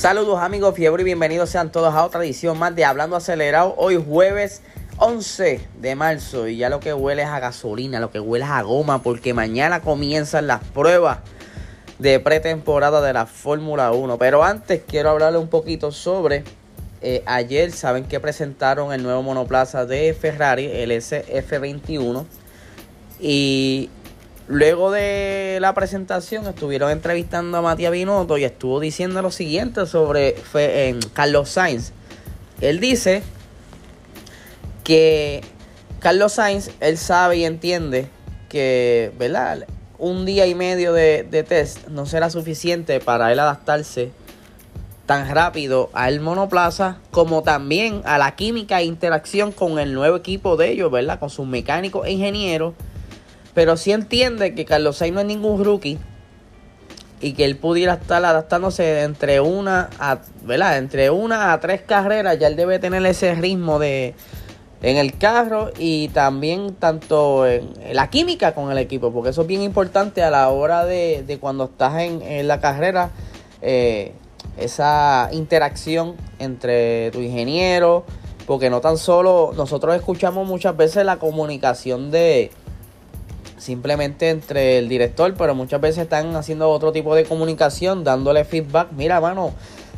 Saludos amigos fiebre y bienvenidos sean todos a otra edición más de Hablando Acelerado. Hoy jueves 11 de marzo y ya lo que huele es a gasolina, lo que huele es a goma porque mañana comienzan las pruebas de pretemporada de la Fórmula 1. Pero antes quiero hablarle un poquito sobre eh, ayer, saben que presentaron el nuevo monoplaza de Ferrari, el SF21. Y Luego de la presentación estuvieron entrevistando a Matías Binotto y estuvo diciendo lo siguiente sobre Carlos Sainz. Él dice que Carlos Sainz, él sabe y entiende que, ¿verdad? Un día y medio de, de test no será suficiente para él adaptarse tan rápido al monoplaza como también a la química e interacción con el nuevo equipo de ellos, ¿verdad? Con sus mecánicos e ingenieros pero sí entiende que Carlos Sainz no es ningún rookie y que él pudiera estar adaptándose entre una a, ¿verdad? Entre una a tres carreras, ya él debe tener ese ritmo de en el carro y también tanto en, la química con el equipo, porque eso es bien importante a la hora de, de cuando estás en, la carrera, eh, esa interacción entre tu ingeniero, porque no tan solo nosotros escuchamos muchas veces la comunicación de, simplemente entre el director, pero muchas veces están haciendo otro tipo de comunicación, dándole feedback. Mira, mano,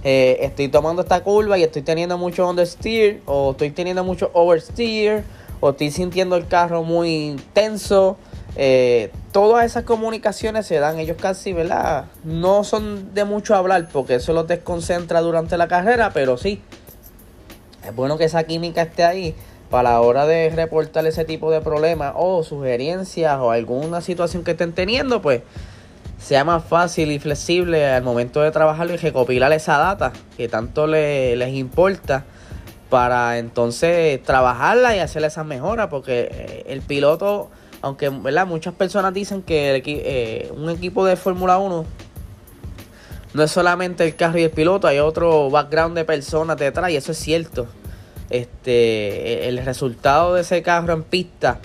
eh, estoy tomando esta curva y estoy teniendo mucho understeer, o estoy teniendo mucho oversteer, o estoy sintiendo el carro muy tenso. Eh, todas esas comunicaciones se dan, ellos casi, ¿verdad? No son de mucho hablar porque eso los desconcentra durante la carrera, pero sí, es bueno que esa química esté ahí para la hora de reportar ese tipo de problemas o sugerencias o alguna situación que estén teniendo, pues sea más fácil y flexible al momento de trabajarlo y recopilar esa data que tanto les importa para entonces trabajarla y hacer esas mejoras porque eh, el piloto aunque ¿verdad? muchas personas dicen que eh, un equipo de Fórmula 1 no es solamente el carro y el piloto, hay otro background de personas detrás y eso es cierto este, el resultado de ese carro en pista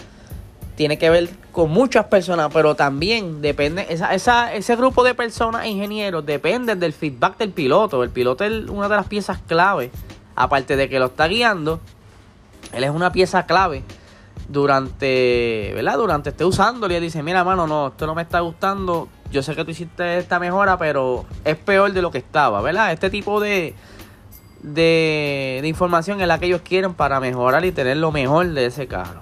tiene que ver con muchas personas, pero también depende, esa, ese grupo de personas, ingenieros, dependen del feedback del piloto. El piloto es una de las piezas clave, aparte de que lo está guiando, él es una pieza clave durante, ¿verdad? Durante esté usándolo y él dice, mira, mano, no, esto no me está gustando, yo sé que tú hiciste esta mejora, pero es peor de lo que estaba, ¿verdad? Este tipo de, de, información en la que ellos quieren para mejorar y tener lo mejor de ese carro.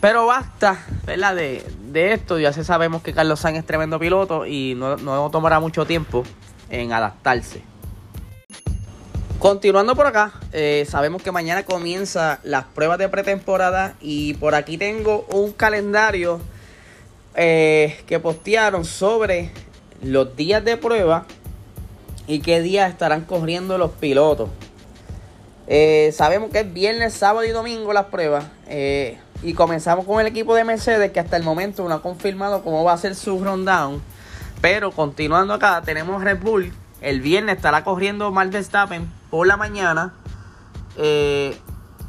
Pero basta, ¿verdad? De, de esto, ya se sabemos que Carlos Sainz es tremendo piloto y no, no tomará mucho tiempo en adaptarse. Continuando por acá, eh, sabemos que mañana comienza las pruebas de pretemporada y por aquí tengo un calendario eh, que postearon sobre los días de prueba y qué días estarán corriendo los pilotos. Eh, sabemos que es viernes, sábado y domingo las pruebas. Eh, y comenzamos con el equipo de Mercedes que hasta el momento no ha confirmado cómo va a ser su rundown. Pero continuando acá, tenemos Red Bull. El viernes estará corriendo Max Verstappen por la mañana. Eh,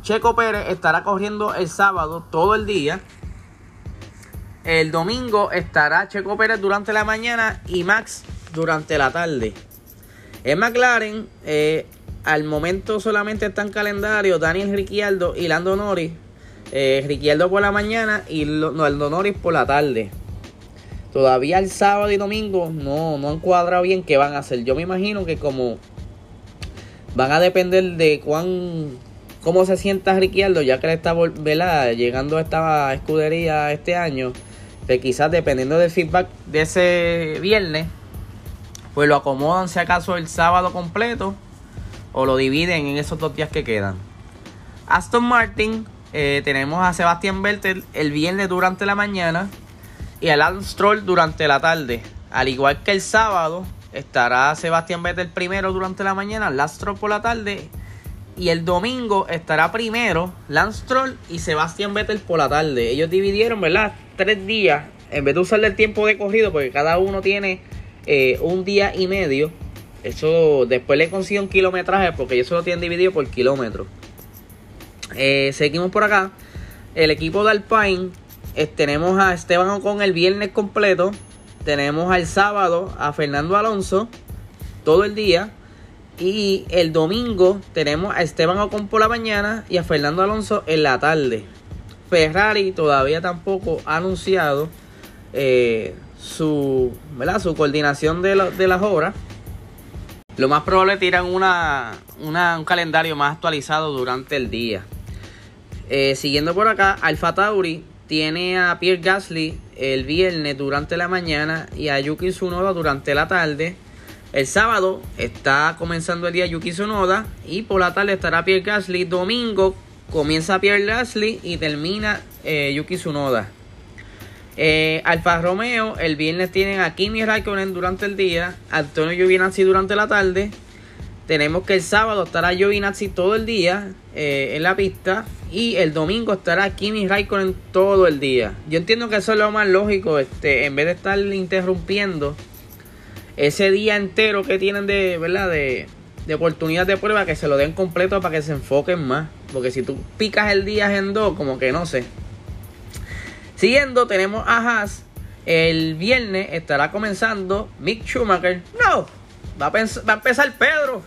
Checo Pérez estará corriendo el sábado todo el día. El domingo estará Checo Pérez durante la mañana y Max durante la tarde. En McLaren, eh, al momento solamente está en calendario Daniel Ricciardo y Lando Norris. Eh, Ricciardo por la mañana y Lando Norris por la tarde. Todavía el sábado y domingo no, no han cuadrado bien qué van a hacer. Yo me imagino que como van a depender de cuán cómo se sienta Ricciardo, ya que le está llegando a esta escudería este año, que quizás dependiendo del feedback de ese viernes, pues lo acomodan si acaso el sábado completo o lo dividen en esos dos días que quedan. Aston Martin, eh, tenemos a Sebastián Vettel el viernes durante la mañana y a Lance Stroll durante la tarde. Al igual que el sábado, estará Sebastián Vettel primero durante la mañana, Lance Stroll por la tarde. Y el domingo estará primero Lance Stroll y Sebastián Vettel por la tarde. Ellos dividieron, ¿verdad? Tres días. En vez de usar el tiempo de corrido, porque cada uno tiene eh, un día y medio. Eso después le consigo un kilometraje porque ellos lo tienen dividido por kilómetros. Eh, seguimos por acá. El equipo de Alpine. Tenemos a Esteban Ocon el viernes completo. Tenemos al sábado a Fernando Alonso todo el día. Y el domingo tenemos a Esteban Ocon por la mañana y a Fernando Alonso en la tarde. Ferrari todavía tampoco ha anunciado eh, su, su coordinación de, de las obras. Lo más probable tiran una, un calendario más actualizado durante el día. Eh, siguiendo por acá, Alfa Tauri tiene a Pierre Gasly el viernes durante la mañana y a Yuki Tsunoda durante la tarde. El sábado está comenzando el día Yuki Tsunoda y por la tarde estará Pierre Gasly. Domingo comienza Pierre Gasly y termina eh, Yuki Tsunoda. Eh, Alfa Romeo, el viernes tienen a Kimi Raikkonen durante el día, Antonio Giovinazzi durante la tarde. Tenemos que el sábado estará Giovinazzi todo el día eh, en la pista y el domingo estará Kimi Raikkonen todo el día. Yo entiendo que eso es lo más lógico, este, en vez de estar interrumpiendo ese día entero que tienen de, ¿verdad? De, de oportunidad de prueba, que se lo den completo para que se enfoquen más. Porque si tú picas el día en dos, como que no sé. Siguiendo, tenemos a Haas. El viernes estará comenzando Mick Schumacher. No, va a, va a empezar Pedro.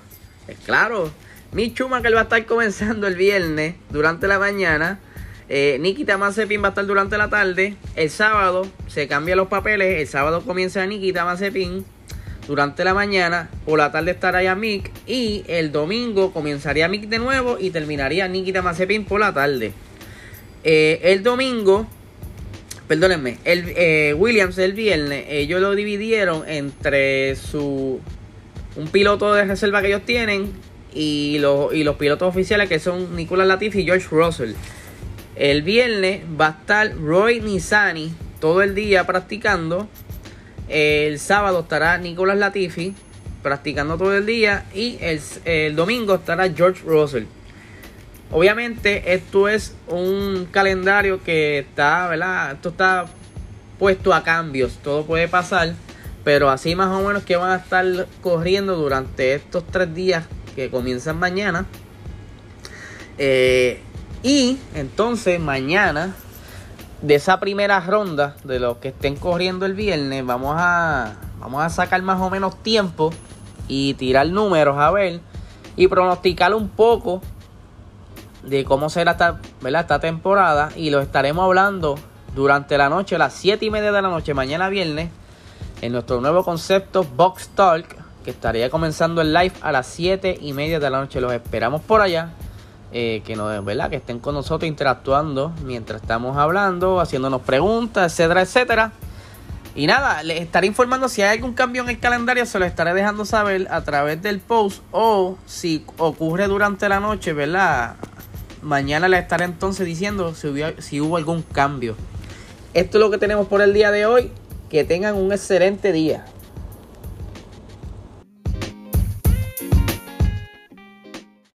Es claro, Mick Schumacher va a estar comenzando el viernes durante la mañana. Eh, Nikita Mazepin va a estar durante la tarde. El sábado se cambian los papeles. El sábado comienza Nikita Mazepin durante la mañana. Por la tarde estará ya Mick. Y el domingo comenzaría Mick de nuevo y terminaría Nikita Mazepin por la tarde. Eh, el domingo perdónenme, el, eh, Williams el viernes, ellos lo dividieron entre su un piloto de reserva que ellos tienen y los, y los pilotos oficiales que son Nicolas Latifi y George Russell. El viernes va a estar Roy Nizani todo el día practicando. El sábado estará Nicolas Latifi practicando todo el día. Y el, el domingo estará George Russell. Obviamente esto es un calendario que está, ¿verdad? Esto está puesto a cambios, todo puede pasar, pero así más o menos que van a estar corriendo durante estos tres días que comienzan mañana. Eh, y entonces mañana, de esa primera ronda, de los que estén corriendo el viernes, vamos a, vamos a sacar más o menos tiempo y tirar números a ver y pronosticar un poco de cómo será esta, ¿verdad? esta temporada y lo estaremos hablando durante la noche, a las 7 y media de la noche, mañana viernes, en nuestro nuevo concepto Box Talk, que estaría comenzando el live a las 7 y media de la noche. Los esperamos por allá. Eh, que nos ¿verdad? que estén con nosotros interactuando mientras estamos hablando, haciéndonos preguntas, etcétera, etcétera. Y nada, les estaré informando si hay algún cambio en el calendario, se lo estaré dejando saber a través del post o si ocurre durante la noche, ¿verdad? Mañana les estaré entonces diciendo si hubo, si hubo algún cambio. Esto es lo que tenemos por el día de hoy. Que tengan un excelente día.